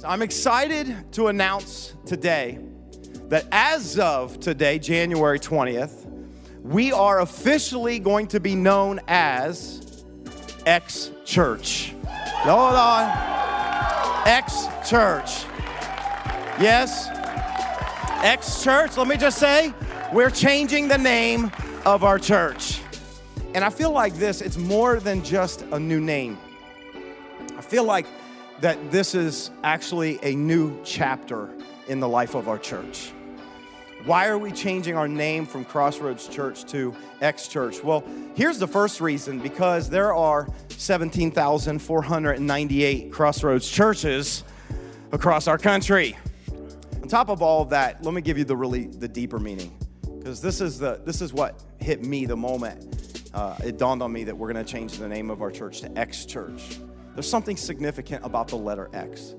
So I'm excited to announce today that as of today, January 20th, we are officially going to be known as X Church. Hold on. X Church. Yes. X Church, let me just say, we're changing the name of our church. And I feel like this, it's more than just a new name. I feel like that this is actually a new chapter in the life of our church. Why are we changing our name from Crossroads Church to X Church? Well, here's the first reason because there are 17,498 Crossroads churches across our country. On top of all of that, let me give you the really the deeper meaning because this is the this is what hit me the moment uh, it dawned on me that we're going to change the name of our church to X Church. There's something significant about the letter X.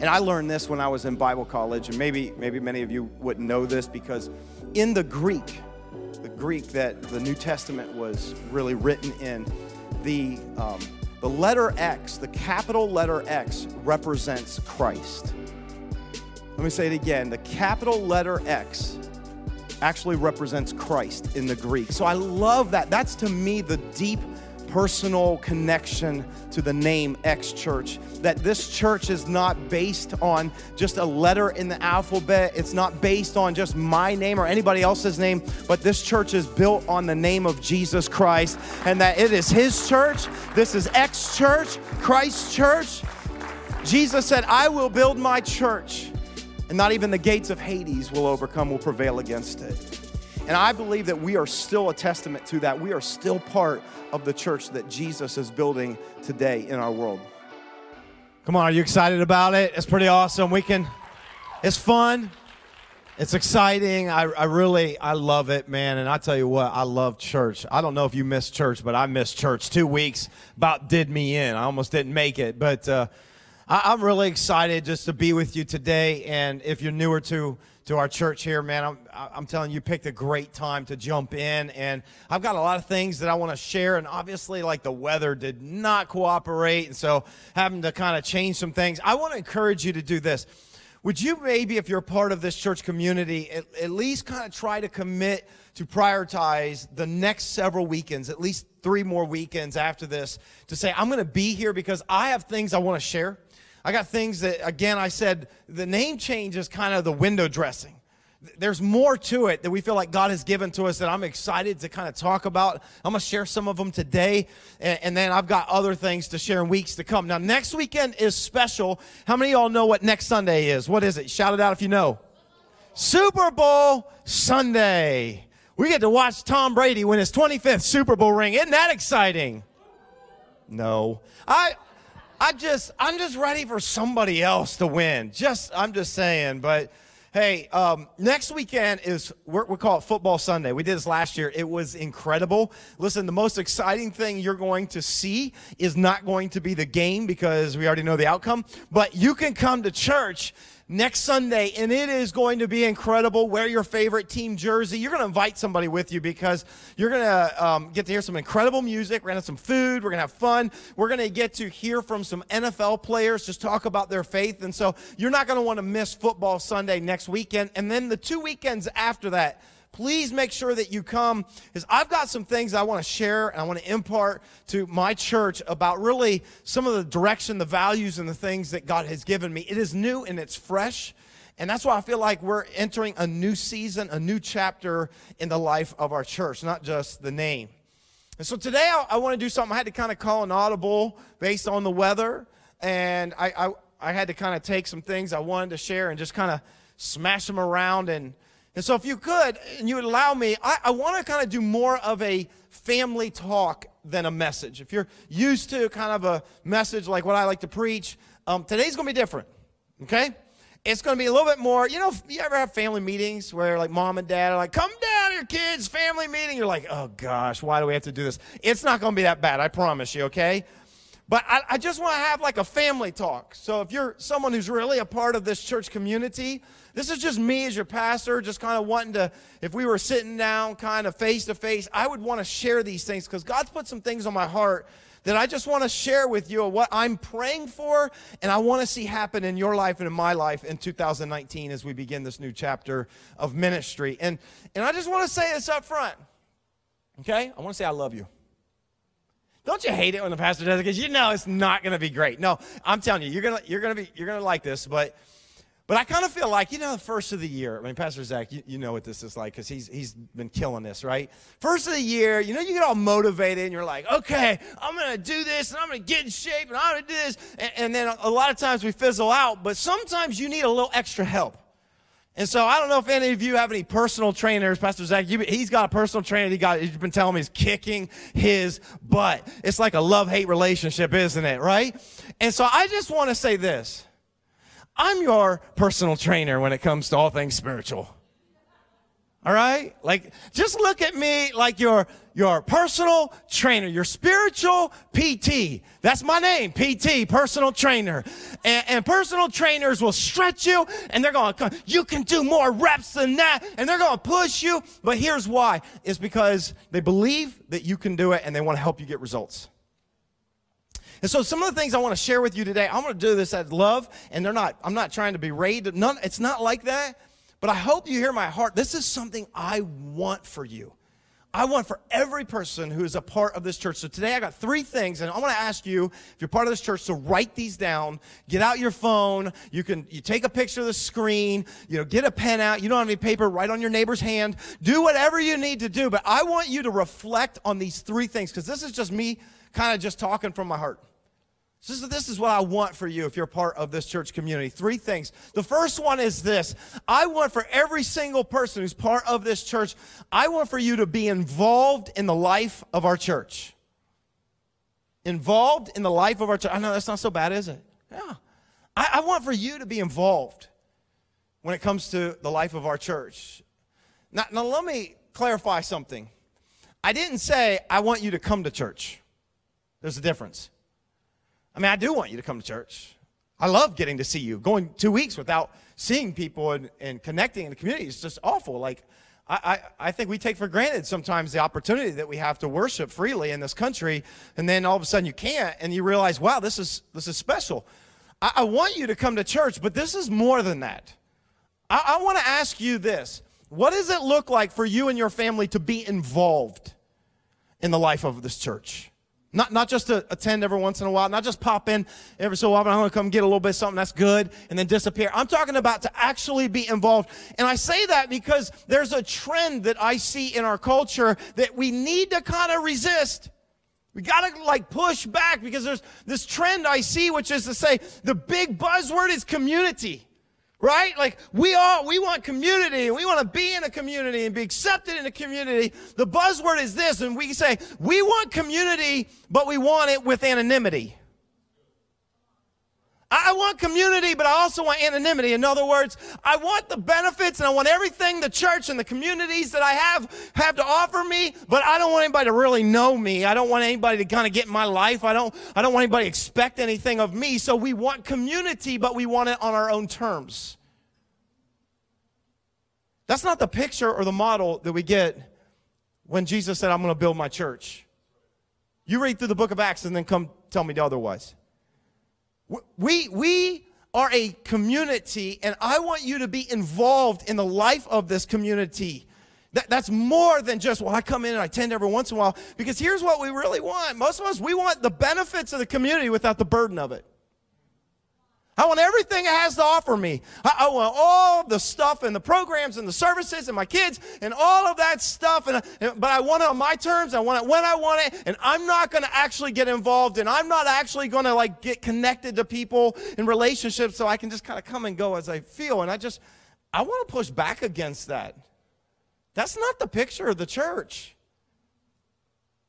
And I learned this when I was in Bible college, and maybe, maybe many of you wouldn't know this because in the Greek, the Greek that the New Testament was really written in, the, um, the letter X, the capital letter X, represents Christ. Let me say it again the capital letter X actually represents Christ in the Greek. So I love that. That's to me the deep personal connection to the name X Church. That this church is not based on just a letter in the alphabet, it's not based on just my name or anybody else's name, but this church is built on the name of Jesus Christ and that it is His church. This is X Church, Christ Church. Jesus said, I will build my church, and not even the gates of Hades will overcome, will prevail against it. And I believe that we are still a testament to that. We are still part of the church that Jesus is building today in our world. Come on, are you excited about it? It's pretty awesome. We can, it's fun. It's exciting. I, I really, I love it, man. And I tell you what, I love church. I don't know if you missed church, but I missed church. Two weeks about did me in. I almost didn't make it. But uh, I, I'm really excited just to be with you today. And if you're newer to, to our church here, man. I'm, I'm telling you, picked a great time to jump in. And I've got a lot of things that I want to share. And obviously, like the weather did not cooperate. And so having to kind of change some things. I want to encourage you to do this. Would you maybe, if you're part of this church community, at, at least kind of try to commit to prioritize the next several weekends, at least three more weekends after this, to say, I'm going to be here because I have things I want to share. I got things that, again, I said the name change is kind of the window dressing. There's more to it that we feel like God has given to us that I'm excited to kind of talk about. I'm going to share some of them today, and, and, then I've got other things to share in weeks to come. Now, next weekend is special. How many of y'all know what next Sunday is? What is it? Shout it out if you know. Super Bowl Sunday. We get to watch Tom Brady win his 25th Super Bowl ring. Isn't that exciting? No. I I just, I'm just ready for somebody else to win. Just, I'm just saying. But hey, um, next weekend is we call it Football Sunday. We did this last year. It was incredible. Listen, the most exciting thing you're going to see is not going to be the game because we already know the outcome. But you can come to church next Sunday, and it is going to be incredible. Wear your favorite team jersey. You're going to invite somebody with you because you're going to um, get to hear some incredible music. We're going to have some food. We're going to have fun. We're going to get to hear from some NFL players just talk about their faith. And so you're not going to want to miss Football Sunday next weekend. And then the two weekends after that, please make sure that you come because I've got some things I want to share and I want to impart to my church about really some of the direction, the values, and the things that God has given me. It is new and it's fresh. And that's why I feel like we're entering a new season, a new chapter in the life of our church, not just the name. And so today I, I want to do something. I had to kind of call an audible based on the weather. And I, I, I had to kind of take some things I wanted to share and just kind of smash them around and and so, if you could, and you would allow me, I, I want to kind of do more of a family talk than a message. If you're used to kind of a message like what I like to preach, um, today's going to be different, okay? It's going to be a little bit more, you know, you ever have family meetings where like mom and dad are like, come down here, kids, family meeting. You're like, oh gosh, why do we have to do this? It's not going to be that bad, I promise you, okay? But I, I just want to have like a family talk. So if you're someone who's really a part of this church community, this is just me as your pastor, just kind of wanting to, if we were sitting down kind of face to face, I would want to share these things because God's put some things on my heart that I just want to share with you what I'm praying for and I want to see happen in your life and in my life in 2019 as we begin this new chapter of ministry. And, and I just want to say this up front. Okay? I want to say I love you. Don't you hate it when the pastor does it? Because you know it's not going to be great. No, I'm telling you, you're gonna you're gonna be you're gonna like this, but but I kind of feel like, you know, the first of the year, I mean, Pastor Zach, you, you know what this is like because he's, he's been killing this, right? First of the year, you know, you get all motivated and you're like, okay, I'm going to do this and I'm going to get in shape and I'm going to do this. And, and then a lot of times we fizzle out, but sometimes you need a little extra help. And so I don't know if any of you have any personal trainers. Pastor Zach, you, he's got a personal trainer. He got, he's been telling me he's kicking his butt. It's like a love hate relationship, isn't it? Right? And so I just want to say this. I'm your personal trainer when it comes to all things spiritual. All right? Like, just look at me like your, your personal trainer, your spiritual PT. That's my name, PT, personal trainer. And, and personal trainers will stretch you and they're going to, you can do more reps than that. And they're going to push you. But here's why. It's because they believe that you can do it and they want to help you get results. And so some of the things I want to share with you today, I'm going to do this as love, and they're not, I'm not trying to be berate. None, it's not like that. But I hope you hear my heart. This is something I want for you. I want for every person who is a part of this church. So today I got three things, and I want to ask you, if you're part of this church, to write these down. Get out your phone. You can you take a picture of the screen. You know, get a pen out. You don't have any paper. Write on your neighbor's hand. Do whatever you need to do. But I want you to reflect on these three things because this is just me kind of just talking from my heart. Is, this is what I want for you if you're part of this church community. Three things. The first one is this I want for every single person who's part of this church, I want for you to be involved in the life of our church. Involved in the life of our church. I know that's not so bad, is it? Yeah. I, I want for you to be involved when it comes to the life of our church. Now, now, let me clarify something. I didn't say I want you to come to church, there's a difference. I mean, I do want you to come to church. I love getting to see you. Going two weeks without seeing people and, and connecting in the community is just awful. Like, I, I, I think we take for granted sometimes the opportunity that we have to worship freely in this country, and then all of a sudden you can't, and you realize, wow, this is this is special. I, I want you to come to church, but this is more than that. I, I want to ask you this: What does it look like for you and your family to be involved in the life of this church? Not, not just to attend every once in a while, not just pop in every so often. I'm going to come get a little bit of something that's good and then disappear. I'm talking about to actually be involved. And I say that because there's a trend that I see in our culture that we need to kind of resist. We got to like push back because there's this trend I see, which is to say the big buzzword is community right? Like we all we want community and we want to be in a community and be accepted in a community. The buzzword is this, and we say we want community, but we want it with anonymity. Want community, but I also want anonymity. In other words, I want the benefits and I want everything the church and the communities that I have have to offer me, but I don't want anybody to really know me. I don't want anybody to kind of get in my life. I don't I don't want anybody to expect anything of me. So we want community, but we want it on our own terms. That's not the picture or the model that we get when Jesus said, I'm going to build my church. You read through the book of Acts and then come tell me the otherwise. We, we are a community, and I want you to be involved in the life of this community. That, that's more than just, well, I come in and I attend every once in a while. Because here's what we really want. Most of us, we want the benefits of the community without the burden of it. I want everything it has to offer me. I, I, want all the stuff and the programs and the services and my kids and all of that stuff. And, and, but I want it on my terms. I want it when I want it. And I'm not going to actually get involved. And I'm not actually going to like get connected to people in relationships so I can just kind of come and go as I feel. And I just, I want to push back against that. That's not the picture of the church.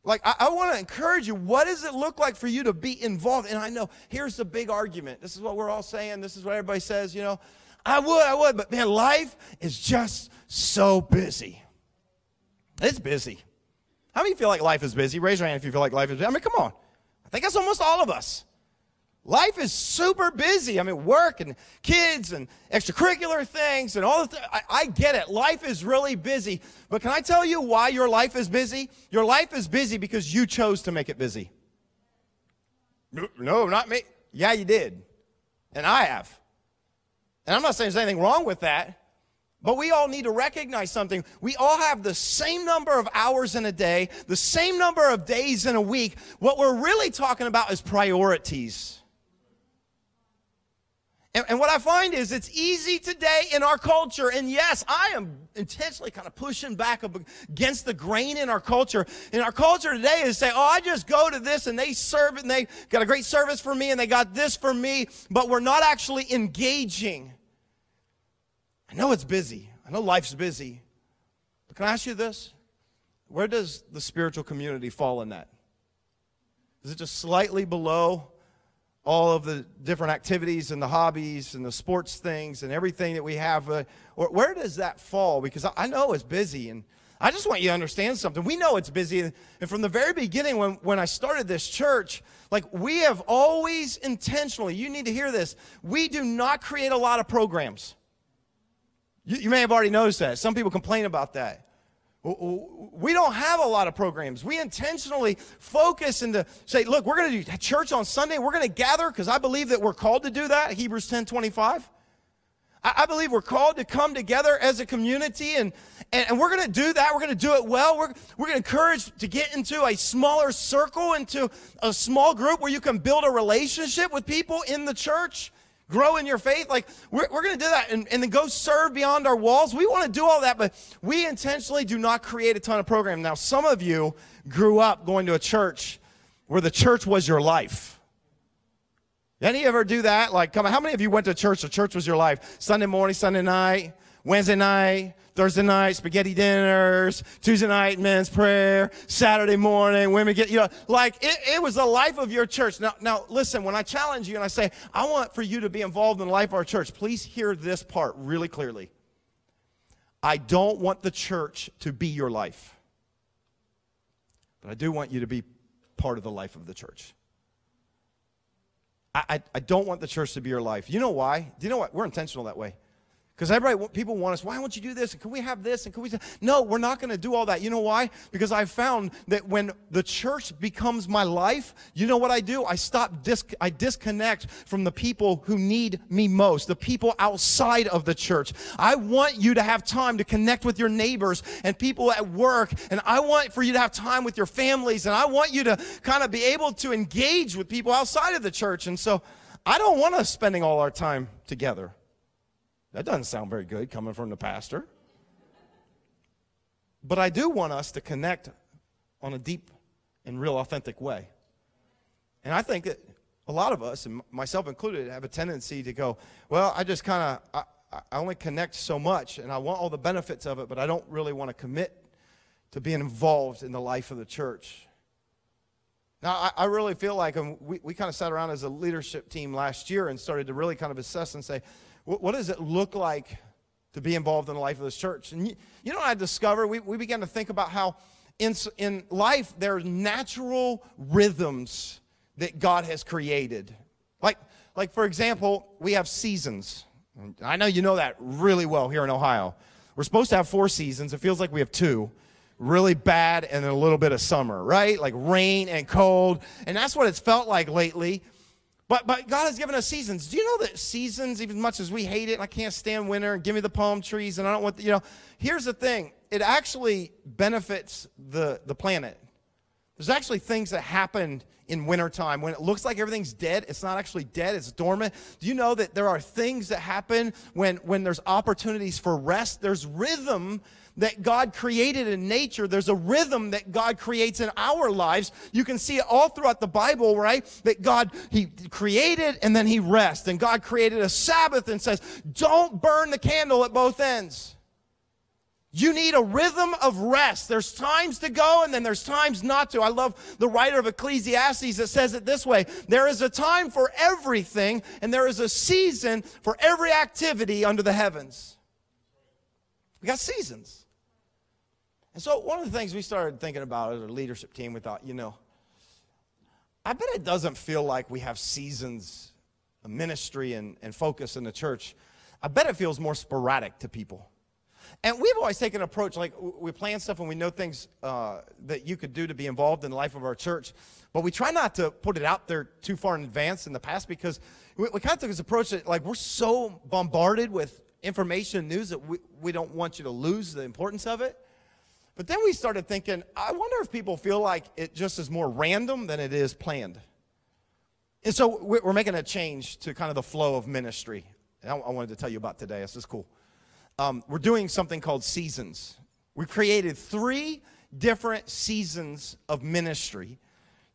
Like, I, I want to encourage you. What does it look like for you to be involved? And I know here's the big argument. This is what we're all saying. This is what everybody says, you know. I would, I would, but man, life is just so busy. It's busy. How many feel like life is busy? Raise your hand if you feel like life is busy. I mean, come on. I think that's almost all of us. Life is super busy. I mean, work and kids and extracurricular things and all the th- I, I get it. Life is really busy. But can I tell you why your life is busy? Your life is busy because you chose to make it busy. No, not me. Yeah, you did. And I have. And I'm not saying there's anything wrong with that. But we all need to recognize something. We all have the same number of hours in a day, the same number of days in a week. What we're really talking about is priorities. And, and, what I find is it's easy today in our culture, and yes, I am intentionally kind of pushing back against the grain in our culture. In our culture today is say, oh, I just go to this and they serve it and they got a great service for me and they got this for me, but we're not actually engaging. I know it's busy. I know life's busy. But can I ask you this? Where does the spiritual community fall in that? Is it just slightly below all of the different activities and the hobbies and the sports things and everything that we have. Uh, where does that fall? Because I know it's busy and I just want you to understand something. We know it's busy. And from the very beginning, when, when I started this church, like we have always intentionally, you need to hear this, we do not create a lot of programs. You, you may have already noticed that. Some people complain about that. We don't have a lot of programs. We intentionally focus and say, look, we're going to do church on Sunday. We're going to gather because I believe that we're called to do that. Hebrews 10 25. I believe we're called to come together as a community and, and, and we're going to do that. We're going to do it well. We're, we're going to encourage to get into a smaller circle, into a small group where you can build a relationship with people in the church grow in your faith. Like, we're, we're going to do that and, and then go serve beyond our walls. We want to do all that, but we intentionally do not create a ton of program. Now, some of you grew up going to a church where the church was your life. Any of you ever do that? Like, come on, how many of you went to church? The church was your life. Sunday morning, Sunday night, Wednesday night, Thursday night, spaghetti dinners, Tuesday night, men's prayer, Saturday morning, women get, you know, like it, it was the life of your church. Now, now listen, when I challenge you and I say, I want for you to be involved in the life of our church, please hear this part really clearly. I don't want the church to be your life, but I do want you to be part of the life of the church. I, I, I don't want the church to be your life. You know why? Do you know what? We're intentional that way. Because everybody, people want us, why won't you do this? And can we have this? And can we? No, we're not going to do all that. You know why? Because I found that when the church becomes my life, you know what I do? I stop, dis- I disconnect from the people who need me most, the people outside of the church. I want you to have time to connect with your neighbors and people at work. And I want for you to have time with your families. And I want you to kind of be able to engage with people outside of the church. And so I don't want us spending all our time together. That doesn't sound very good coming from the pastor. But I do want us to connect on a deep and real authentic way. And I think that a lot of us, and myself included, have a tendency to go, well, I just kind of, I, I, only connect so much and I want all the benefits of it, but I don't really want to commit to being involved in the life of the church. Now, I, I really feel like um, we, we kind of sat around as a leadership team last year and started to really kind of assess and say, what does it look like to be involved in the life of this church? And you, you know what I discovered? We, we began to think about how in, in life there are natural rhythms that God has created. Like, like, for example, we have seasons. I know you know that really well here in Ohio. We're supposed to have four seasons. It feels like we have two really bad and a little bit of summer, right? Like rain and cold. And that's what it's felt like lately. But, but God has given us seasons. Do you know that seasons, even much as we hate it, I can't stand winter, and give me the palm trees, and I don't want, the, you know, here's the thing it actually benefits the, the planet. There's actually things that happen in wintertime when it looks like everything's dead. It's not actually dead, it's dormant. Do you know that there are things that happen when, when there's opportunities for rest? There's rhythm that God created in nature. There's a rhythm that God creates in our lives. You can see it all throughout the Bible, right? That God, He created and then He rests. And God created a Sabbath and says, don't burn the candle at both ends. You need a rhythm of rest. There's times to go and then there's times not to. I love the writer of Ecclesiastes that says it this way There is a time for everything, and there is a season for every activity under the heavens. We got seasons. And so, one of the things we started thinking about as a leadership team, we thought, you know, I bet it doesn't feel like we have seasons of ministry and, and focus in the church. I bet it feels more sporadic to people. And we've always taken an approach like we plan stuff and we know things uh, that you could do to be involved in the life of our church, but we try not to put it out there too far in advance in the past because we, we kind of took this approach that like we're so bombarded with information and news that we, we don't want you to lose the importance of it. But then we started thinking, I wonder if people feel like it just is more random than it is planned. And so we're making a change to kind of the flow of ministry. I wanted to tell you about today. This is cool. Um, we're doing something called seasons. We created three different seasons of ministry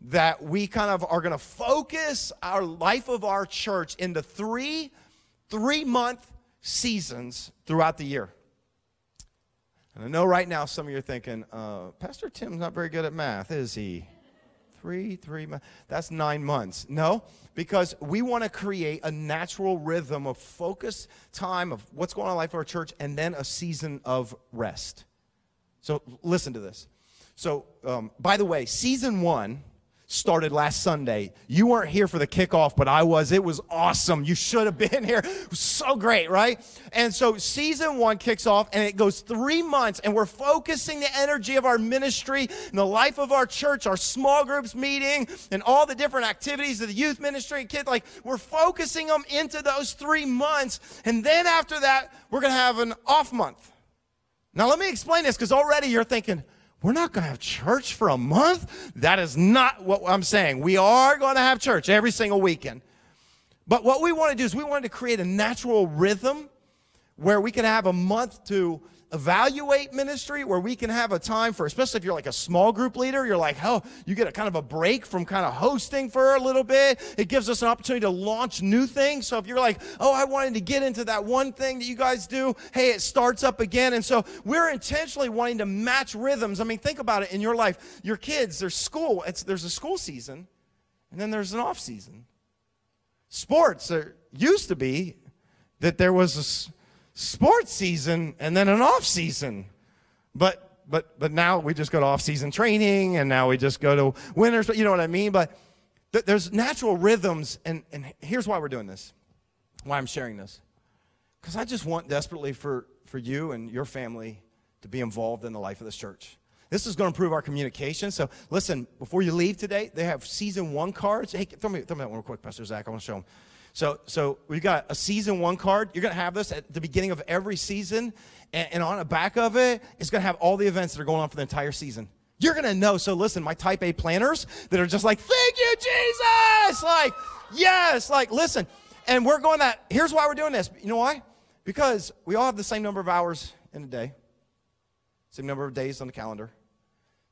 that we kind of are going to focus our life of our church into three three month seasons throughout the year. And I know right now some of you are thinking, uh, Pastor Tim's not very good at math, is he? Three, three, months. that's nine months. No, because we want to create a natural rhythm of focus time of what's going on in life of our church and then a season of rest. So listen to this. So, um, by the way, season one started last Sunday. You weren't here for the kickoff, but I was. It was awesome. You should have been here. So great, right? And so season one kicks off and it goes three months, and we're focusing the energy of our ministry and the life of our church, our small groups meeting, and all the different activities of the youth ministry and kids. Like, we're focusing them into those three months. And then after that, we're going to have an off month. Now, let me explain this because already you're thinking, we're not going to have church for a month. That is not what I'm saying. We are going to have church every single weekend. But what we want to do is we want to create a natural rhythm where we can have a month to evaluate ministry where we can have a time for, especially if you're like a small group leader, you're like, oh, you get a kind of a break from kind of hosting for a little bit. It gives us an opportunity to launch new things. So if you're like, oh, I wanted to get into that one thing that you guys do, hey, it starts up again. And so we're intentionally wanting to match rhythms. I mean, think about it in your life. Your kids, there's school, it's, there's a school season, and then there's an off season. Sports, there used to be that there was a sports season and then an off season. But but but now we just go to off season training and now we just go to winters. But you know what I mean. But th- there's natural rhythms, and and here's why we're doing this. Why I'm sharing this, because I just want desperately for for you and your family to be involved in the life of this church. This is going to improve our communication. So listen, before you leave today, they have season one cards. Hey, throw me, throw me that one real quick, Pastor Zach. I want to show them. So, so we've got a season one card. You're going to have this at the beginning of every season. And, and on the back of it, it's going to have all the events that are going on for the entire season. You're going to know. So listen, my type A planners that are just like, thank you, Jesus. Like, yes. Like, listen. And we're going that, here's why we're doing this. You know why? Because we all have the same number of hours in a day, same number of days on the calendar.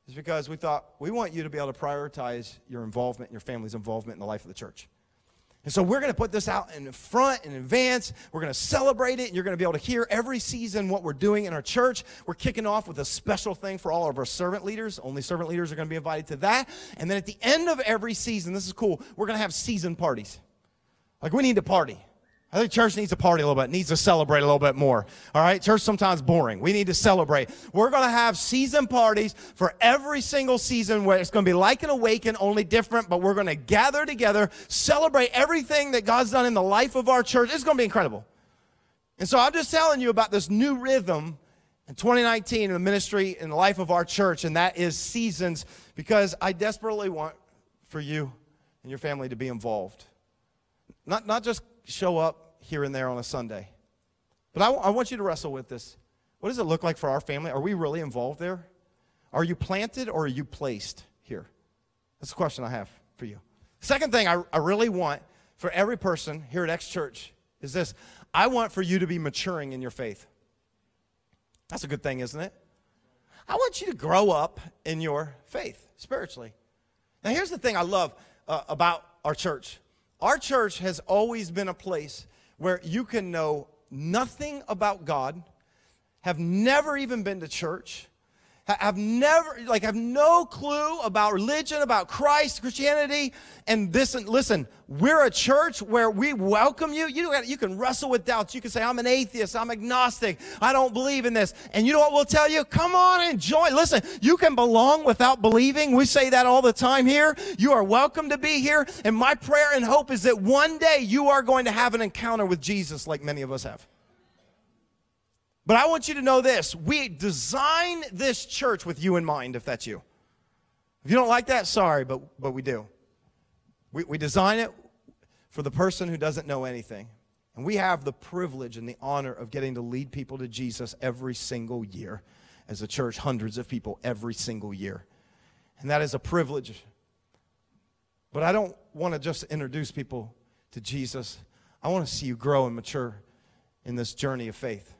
It's because we thought we want you to be able to prioritize your involvement, your family's involvement in the life of the church. And so we're going to put this out in front in advance. We're going to celebrate it. And you're going to be able to hear every season what we're doing in our church. We're kicking off with a special thing for all of our servant leaders. Only servant leaders are going to be invited to that. And then at the end of every season, this is cool, we're going to have season parties. Like we need to party. I think church needs to party a little bit, needs to celebrate a little bit more. All right? Church sometimes boring. We need to celebrate. We're going to have season parties for every single season where it's going to be like an awaken, only different, but we're going to gather together, celebrate everything that God's done in the life of our church. It's going to be incredible. And so I'm just telling you about this new rhythm in 2019 in the ministry and the life of our church, and that is seasons because I desperately want for you and your family to be involved. Not, not just show up here and there on a Sunday. But I, want you to wrestle with this. What does it look like for our family? Are we really involved there? Are you planted or are you placed here? That's the question I have for you. Second thing I, I really want for every person here at X Church is this I want for you to be maturing in your faith. That's a good thing, isn't it? I want you to grow up in your faith spiritually. Now, here's the thing I love uh, about our church our church has always been a place where you can know nothing about God, have never even been to church, have never like have no clue about religion about christ christianity. And this and listen we're a church where we welcome you. You, you can wrestle with doubts. You can say i'm an atheist. I'm agnostic. I don't believe in this. And you know what we'll tell you? Come on and join. Listen you can belong without believing. We say that all the time here. You are welcome to be here. And my prayer and hope is that one day you are going to have an encounter with jesus like many of us have But I want you to know this we design this church with you in mind, if that's you. If you don't like that, sorry, but, but we do. We, we design it for the person who doesn't know anything. And we have the privilege and the honor of getting to lead people to Jesus every single year as a church, hundreds of people every single year. And that is a privilege. But I don't want to just introduce people to Jesus. I want to see you grow and mature in this journey of faith.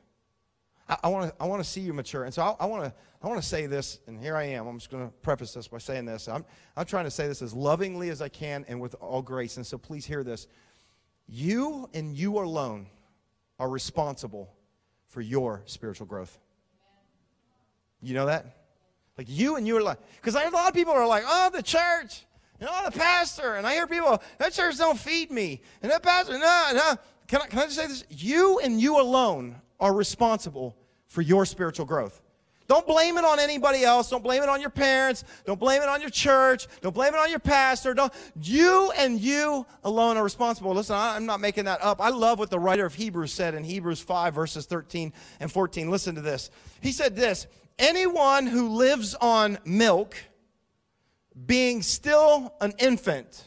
I, want to I want to see you mature. And so I, want to I want to say this, and here I am. I'm just going to preface this by saying this. I'm, I'm trying to say this as lovingly as I can and with all grace. And so please hear this. You and you alone are responsible for your spiritual growth. You know that? Like you and you like, because a lot of people are like, oh, the church, you know, the pastor. And I hear people, that church don't feed me. And that pastor, no, no. Can I, can I just say this? You and you alone are responsible for your spiritual growth. Don't blame it on anybody else. Don't blame it on your parents. Don't blame it on your church. Don't blame it on your pastor. Don't, you and you alone are responsible. Listen, I'm not making that up. I love what the writer of Hebrews said in Hebrews 5, verses 13 and 14. Listen to this. He said this Anyone who lives on milk, being still an infant,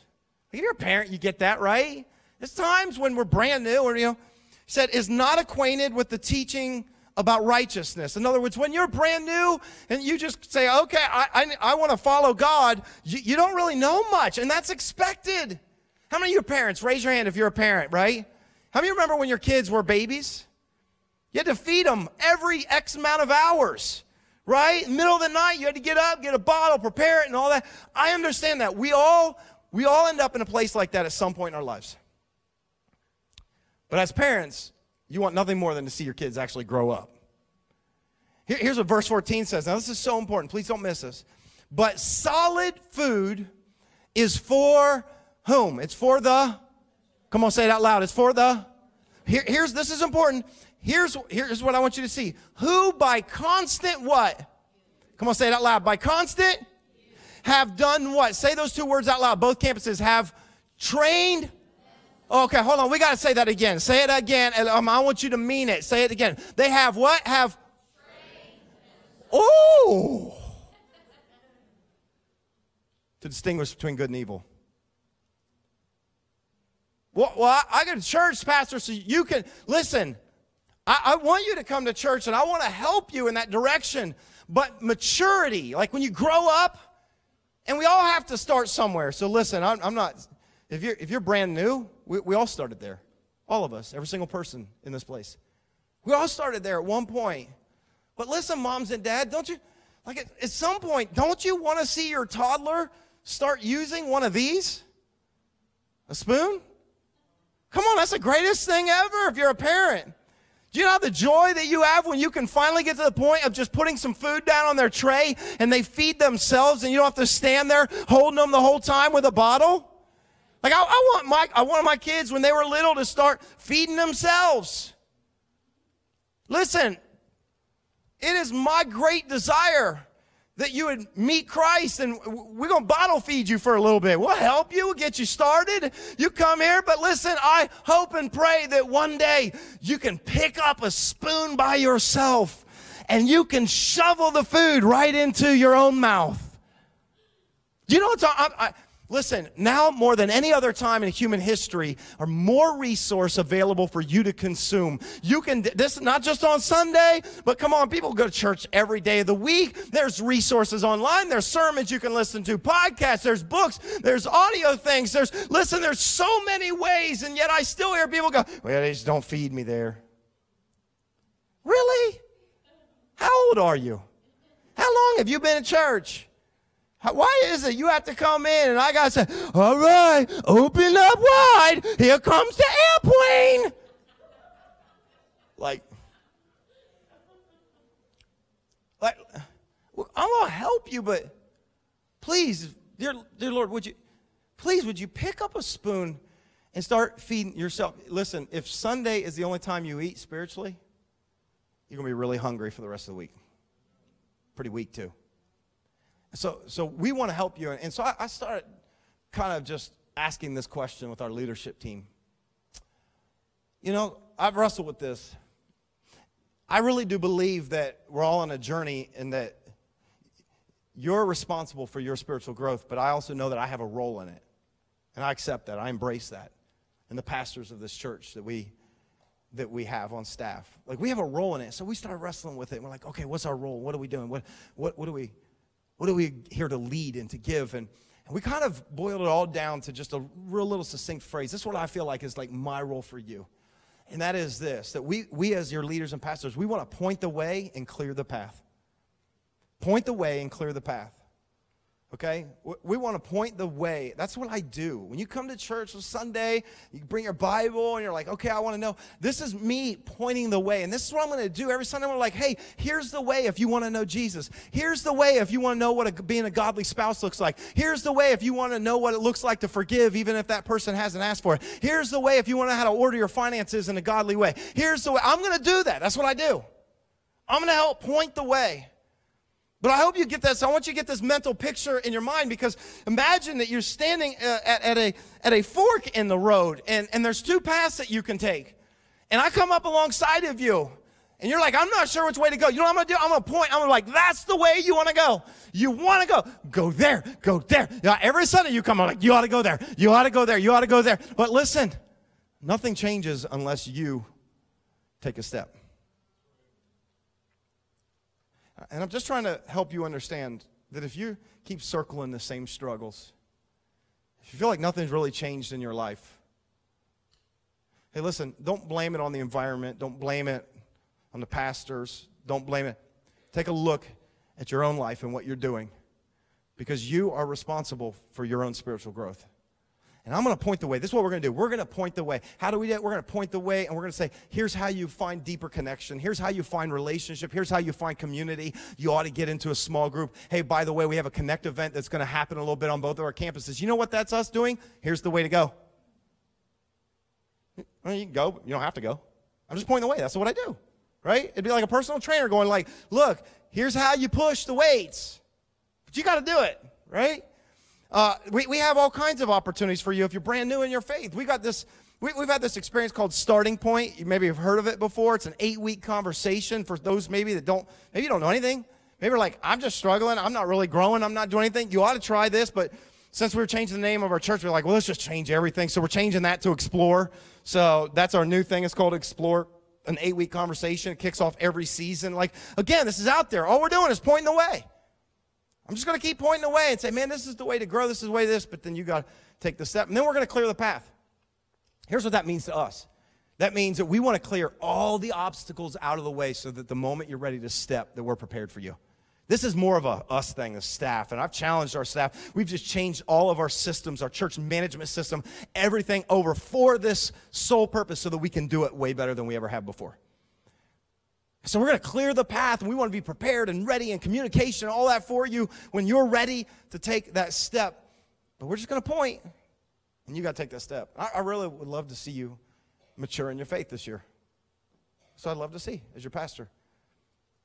if you're a parent, you get that, right? There's times when we're brand new, or, you know, said, is not acquainted with the teaching about righteousness. In other words, when you're brand new and you just say, okay, I, I, I want to follow God, you, you don't really know much, and that's expected. How many of your parents, raise your hand if you're a parent, right? How many remember when your kids were babies? You had to feed them every X amount of hours, right? Middle of the night, you had to get up, get a bottle, prepare it, and all that. I understand that. We all, we all end up in a place like that at some point in our lives. But as parents, you want nothing more than to see your kids actually grow up. Here's what verse 14 says. Now, this is so important. Please don't miss this. But solid food is for whom? It's for the, come on, say it out loud. It's for the, here, here's, this is important. Here's, here's what I want you to see. Who by constant what? Come on, say it out loud. By constant have done what? Say those two words out loud. Both campuses have trained Okay, hold on. We got to say that again. Say it again. Um, I want you to mean it. Say it again. They have what? Have. Oh. to distinguish between good and evil. Well, well I, I got a church pastor, so you can listen. I, I want you to come to church, and I want to help you in that direction. But maturity, like when you grow up, and we all have to start somewhere. So listen, I'm, I'm not if you're, if you're brand new, we, we all started there. All of us, every single person in this place. We all started there at one point. But listen, moms and dad, don't you, like at, at some point, don't you want to see your toddler start using one of these? A spoon? Come on, that's the greatest thing ever if you're a parent. Do you know the joy that you have when you can finally get to the point of just putting some food down on their tray and they feed themselves and you don't have to stand there holding them the whole time with a bottle? Like I, I, want my I wanted my kids when they were little to start feeding themselves. Listen, it is my great desire that you would meet Christ and we're going to bottle feed you for a little bit. We'll help you. We'll get you started. You come here, but listen, I hope and pray that one day you can pick up a spoon by yourself and you can shovel the food right into your own mouth. You know what I'm, I, Listen, now more than any other time in human history are more resource available for you to consume. You can, this not just on Sunday, but come on, people go to church every day of the week. There's resources online. There's sermons you can listen to, podcasts, there's books, there's audio things. There's, listen, there's so many ways. And yet I still hear people go, well, they just don't feed me there. Really? How old are you? How long have you been in church? Why is it you have to come in and I got to say, all right, open up wide. Here comes the airplane. Like, like I'm going to help you, but please, dear, dear Lord, would you, please, would you pick up a spoon and start feeding yourself? Listen, if Sunday is the only time you eat spiritually, you're going to be really hungry for the rest of the week. Pretty weak, too. So, so we want to help you. And so I, I started kind of just asking this question with our leadership team. You know, I've wrestled with this. I really do believe that we're all on a journey and that you're responsible for your spiritual growth, but I also know that I have a role in it. And I accept that. I embrace that. And the pastors of this church that we that we have on staff. Like we have a role in it. So we started wrestling with it. We're like, okay, what's our role? What are we doing? What what what are we what are we here to lead and to give? And, and we kind of boiled it all down to just a real little succinct phrase. This is what I feel like is like my role for you. And that is this that we, we as your leaders and pastors, we want to point the way and clear the path. Point the way and clear the path. Okay? We want to point the way. That's what I do. When you come to church on Sunday, you bring your Bible and you're like, okay, I want to know. This is me pointing the way. And this is what I'm going to do every Sunday. I'm like, hey, here's the way if you want to know Jesus. Here's the way if you want to know what a, being a godly spouse looks like. Here's the way if you want to know what it looks like to forgive even if that person hasn't asked for it. Here's the way if you want to know how to order your finances in a godly way. Here's the way. I'm going to do that. That's what I do. I'm going to help point the way. But I hope you get this. I want you to get this mental picture in your mind because imagine that you're standing uh, at, at, a, at a fork in the road and, and there's two paths that you can take. And I come up alongside of you and you're like, I'm not sure which way to go. You know what I'm gonna do? I'm gonna point. I'm gonna like, that's the way you wanna go. You wanna go. Go there. Go there. Every Sunday you come, I'm like, you ought to go there. You ought to go there. You ought to go there. But listen, nothing changes unless you take a step. And I'm just trying to help you understand that if you keep circling the same struggles, if you feel like nothing's really changed in your life, hey, listen, don't blame it on the environment. Don't blame it on the pastors. Don't blame it. Take a look at your own life and what you're doing because you are responsible for your own spiritual growth. And I'm going to point the way. This is what we're going to do. We're going to point the way. How do we do it? We're going to point the way and we're going to say, here's how you find deeper connection. Here's how you find relationship. Here's how you find community. You ought to get into a small group. Hey, by the way, we have a connect event that's going to happen a little bit on both of our campuses. You know what that's us doing? Here's the way to go. Well, you can go, you don't have to go. I'm just pointing the way. That's what I do. Right? It'd be like a personal trainer going like, look, here's how you push the weights. But you got to do it, right? Uh, we, we have all kinds of opportunities for you if you're brand new in your faith. We got this. We, have had this experience called Starting Point. You maybe have heard of it before. It's an eight-week conversation for those maybe that don't. Maybe you don't know anything. Maybe you're like, I'm just struggling. I'm not really growing. I'm not doing anything. You ought to try this, but since we were changing the name of our church, we are like, well, let's just change everything. So we're changing that to Explore. So that's our new thing. It's called Explore. An eight-week conversation. It kicks off every season. Like again, this is out there. All we're doing is pointing the way. I'm just going to keep pointing the way and say, man, this is the way to grow. This is the way this. But then you got to take the step. And then we're going to clear the path. Here's what that means to us that means that we want to clear all the obstacles out of the way so that the moment you're ready to step, that we're prepared for you. This is more of a us thing, the staff. And I've challenged our staff. We've just changed all of our systems, our church management system, everything over for this sole purpose so that we can do it way better than we ever have before. So we're going to clear the path and we want to be prepared and ready and communication, all that for you when you're ready to take that step. But we're just going to point and you got to take that step. I, I, really would love to see you mature in your faith this year. So I'd love to see as your pastor.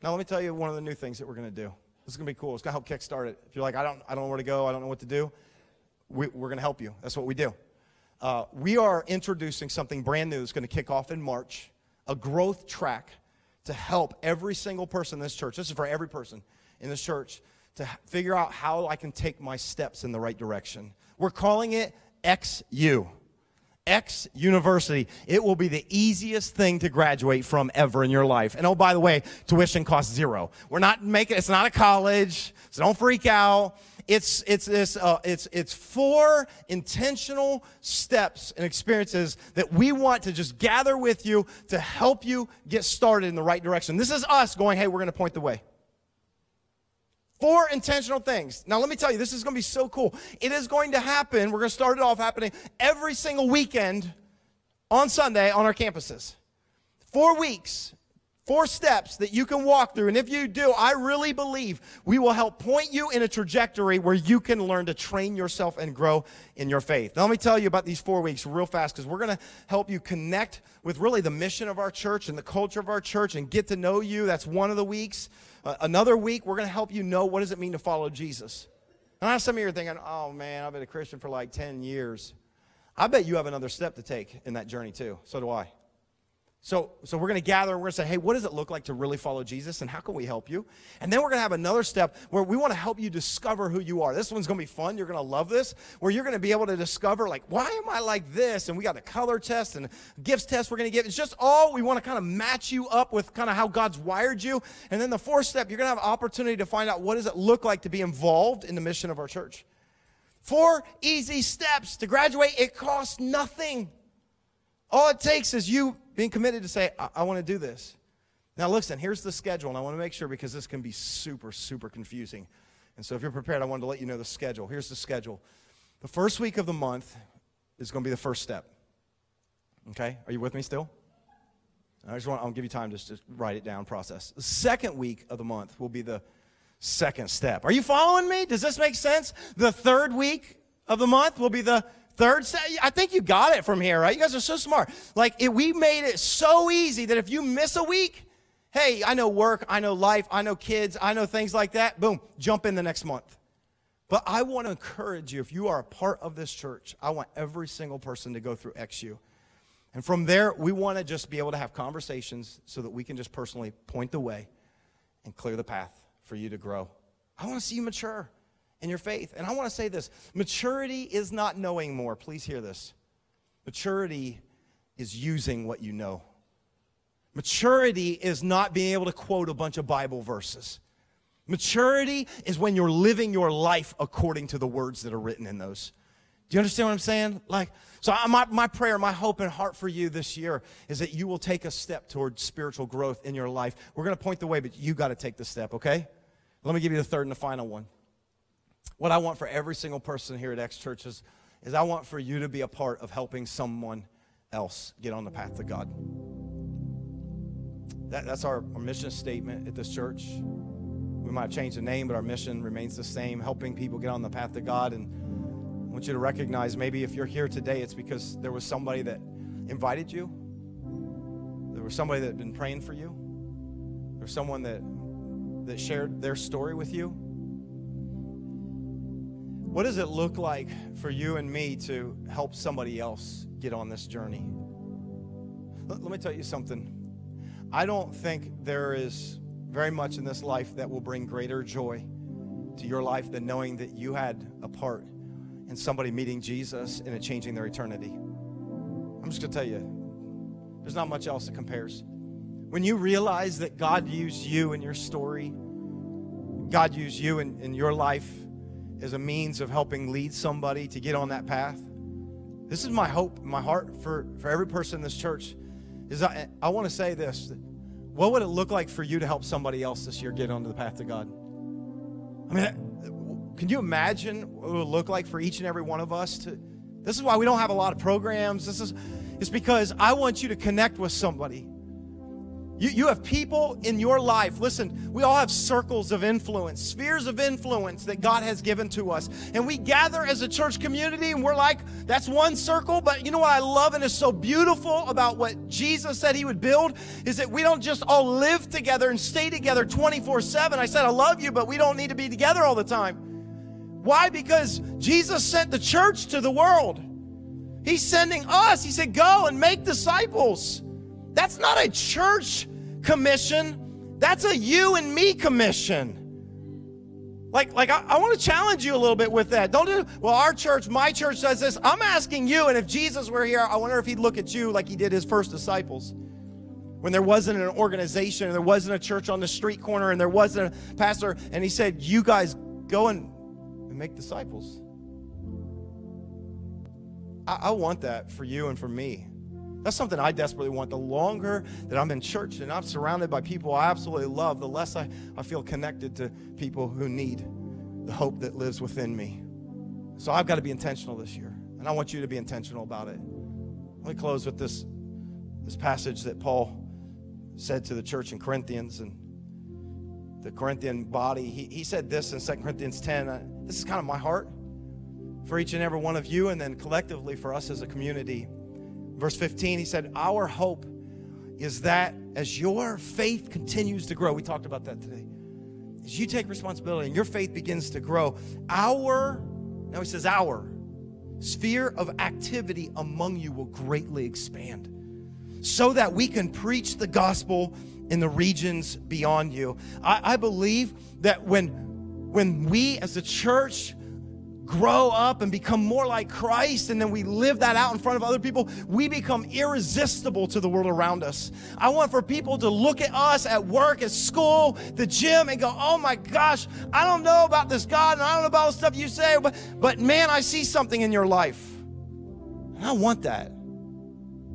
Now let me tell you one of the new things that we're going to do. This is going to be cool. It's going to help kickstart it. If you're like, I don't, I don't know where to go, I don't know what to do, we, are going to help you. That's what we do. Uh, we are introducing something brand new that's going to kick off in March, a growth track to help every single person in this church, this is for every person in this church, to figure out how I can take my steps in the right direction. We're calling it XU. X University. It will be the easiest thing to graduate from ever in your life. And oh, by the way, tuition costs zero. We're not making, it's not a college, so don't freak out. It's, it's, this, uh, it's, it's four intentional steps and experiences that we want to just gather with you to help you get started in the right direction. This is us going, hey, we're going to point the way. Four intentional things. Now, let me tell you, this is going to be so cool. It is going to happen. We're going to start it off happening every single weekend on Sunday on our campuses. Four weeks Four steps that you can walk through. And if you do, I really believe we will help point you in a trajectory where you can learn to train yourself and grow in your faith. Now, let me tell you about these four weeks real fast because we're going to help you connect with really the mission of our church and the culture of our church and get to know you. That's one of the weeks. Uh, another week, we're going to help you know what does it mean to follow Jesus. And I know some of you are thinking, oh man, I've been a Christian for like 10 years. I bet you have another step to take in that journey too. So do I. So, so we're going to gather and we're going to say, hey, what does it look like to really follow Jesus and how can we help you? And then we're going to have another step where we want to help you discover who you are. This one's going to be fun. You're going to love this, where you're going to be able to discover, like, why am I like this? And we got a color test and gifts test we're going to give. It's just all we want to kind of match you up with kind of how God's wired you. And then the fourth step, you're going to have opportunity to find out what does it look like to be involved in the mission of our church. Four easy steps to graduate. It costs nothing. All it takes is you being committed to say, I, I want to do this. Now, listen, here's the schedule, and I want to make sure because this can be super, super confusing. And so, if you're prepared, I wanted to let you know the schedule. Here's the schedule. The first week of the month is going to be the first step. Okay? Are you with me still? I just want, I'll give you time just to write it down, process. The second week of the month will be the second step. Are you following me? Does this make sense? The third week of the month will be the Third I think you got it from here, right? You guys are so smart. Like, it, we made it so easy that if you miss a week, hey, I know work, I know life, I know kids, I know things like that. Boom, jump in the next month. But I want to encourage you, if you are a part of this church, I want every single person to go through XU. And from there, we want to just be able to have conversations so that we can just personally point the way and clear the path for you to grow. I want to see you mature in your faith. And I want to say this maturity is not knowing more. Please hear this. Maturity is using what you know. Maturity is not being able to quote a bunch of Bible verses. Maturity is when you're living your life according to the words that are written in those. Do you understand what I'm saying? Like, so my, my prayer, my hope and heart for you this year is that you will take a step towards spiritual growth in your life. We're going to point the way, but you got to take the step, okay? Let me give you the third and the final one what I want for every single person here at X Churches is I want for you to be a part of helping someone else get on the path to God. That, that's our, our mission statement at this church. We might have changed the name, but our mission remains the same helping people get on the path to God. And I want you to recognize maybe if you're here today, it's because there was somebody that invited you, there was somebody that had been praying for you, there was someone that, that shared their story with you. What does it look like for you and me to help somebody else get on this journey? Let, me tell you something. I don't think there is very much in this life that will bring greater joy to your life than knowing that you had a part in somebody meeting Jesus and it changing their eternity. I'm just going to tell you, there's not much else that compares. When you realize that God used you in your story, God used you in, in your life as a means of helping lead somebody to get on that path. This is my hope, my heart for, for every person in this church. Is I, I want to say this. What would it look like for you to help somebody else this year get onto the path to God? I mean, can you imagine what it would look like for each and every one of us to this is why we don't have a lot of programs. This is it's because I want you to connect with somebody you, you have people in your life. Listen, we all have circles of influence, spheres of influence that God has given to us. And we gather as a church community and we're like, that's one circle. But you know what I love and is so beautiful about what Jesus said he would build is that we don't just all live together and stay together 24 7. I said, I love you, but we don't need to be together all the time. Why? Because Jesus sent the church to the world. He's sending us. He said, Go and make disciples. That's not a church commission. That's a you and me commission. Like, like I, I want to challenge you a little bit with that. Don't do, well, our church, my church does this. I'm asking you, and if Jesus were here, I wonder if he'd look at you like he did his first disciples. When there wasn't an organization, and there wasn't a church on the street corner, and there wasn't a pastor, and he said, You guys go and, and make disciples. I, I want that for you and for me. That's something I desperately want. The longer that I'm in church and I'm surrounded by people I absolutely love, the less I, I feel connected to people who need the hope that lives within me. So I've got to be intentional this year. And I want you to be intentional about it. Let me close with this, this passage that Paul said to the church in Corinthians and the Corinthian body. He, he said this in 2 Corinthians 10. Uh, this is kind of my heart for each and every one of you, and then collectively for us as a community. Verse 15, he said, Our hope is that as your faith continues to grow, we talked about that today. As you take responsibility and your faith begins to grow, our, now he says, our sphere of activity among you will greatly expand. so that we can preach the gospel in the regions beyond you. I, I believe that when, when we as a church grow up and become more like Christ, and then we live that out in front of other people, we become irresistible to the world around us. I want for people to look at us at work, at school, the gym, and go, oh my gosh, I don't know about this God, and I don't know about the stuff you say, but, but man, I see something in your life. And I want that.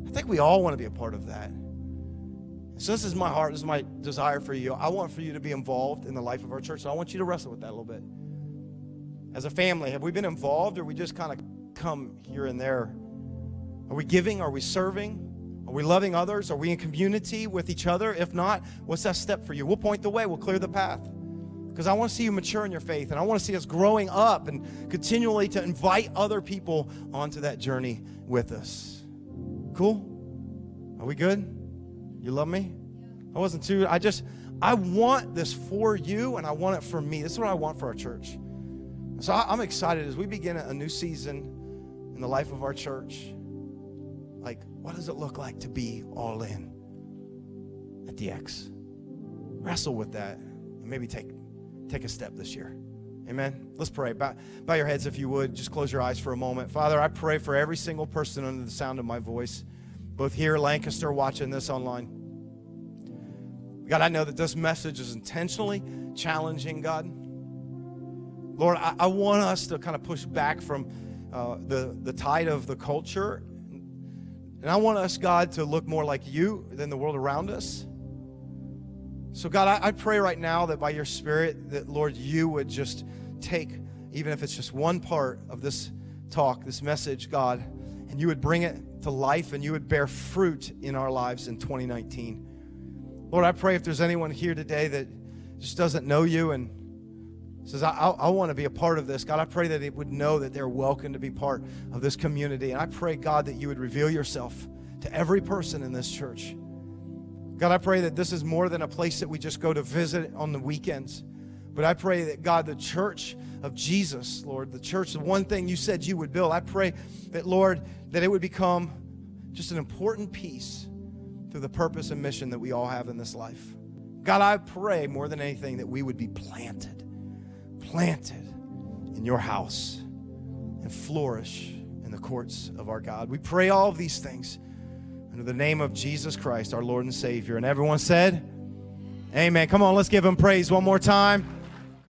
I think we all want to be a part of that. So this is my heart, this is my desire for you. I want for you to be involved in the life of our church. So I want you to wrestle with that a little bit as a family, have we been involved or we just kind of come here and there? Are we giving? Are we serving? Are we loving others? Are we in community with each other? If not, what's that step for you? We'll point the way, we'll clear the path. Because I want to see you mature in your faith and I want to see us growing up and continually to invite other people onto that journey with us. Cool? Are we good? You love me? I wasn't too, I just, I want this for you and I want it for me. This is what I want for our church. So I'm excited as we begin a new season in the life of our church. Like, what does it look like to be all in at the X? Wrestle with that and maybe take, take a step this year. Amen. Let's pray. Bow, bow your heads if you would. Just close your eyes for a moment. Father, I pray for every single person under the sound of my voice, both here, in Lancaster, watching this online. God, I know that this message is intentionally challenging, God. Lord, I, I want us to kind of push back from uh, the, the tide of the culture. And I want us, God, to look more like you than the world around us. So, God, I, I pray right now that by your Spirit, that, Lord, you would just take, even if it's just one part of this talk, this message, God, and you would bring it to life and you would bear fruit in our lives in 2019. Lord, I pray if there's anyone here today that just doesn't know you and says, I, I, I want to be a part of this. God, I pray that it would know that they're welcome to be part of this community. And I pray, God, that you would reveal yourself to every person in this church. God, I pray that this is more than a place that we just go to visit on the weekends. But I pray that, God, the church of Jesus, Lord, the church, the one thing you said you would build, I pray that, Lord, that it would become just an important piece through the purpose and mission that we all have in this life. God, I pray more than anything that we would be planted planted in your house and flourish in the courts of our God. We pray all of these things under the name of Jesus Christ, our Lord and Savior. And everyone said, Amen. Come on, let's give him praise one more time.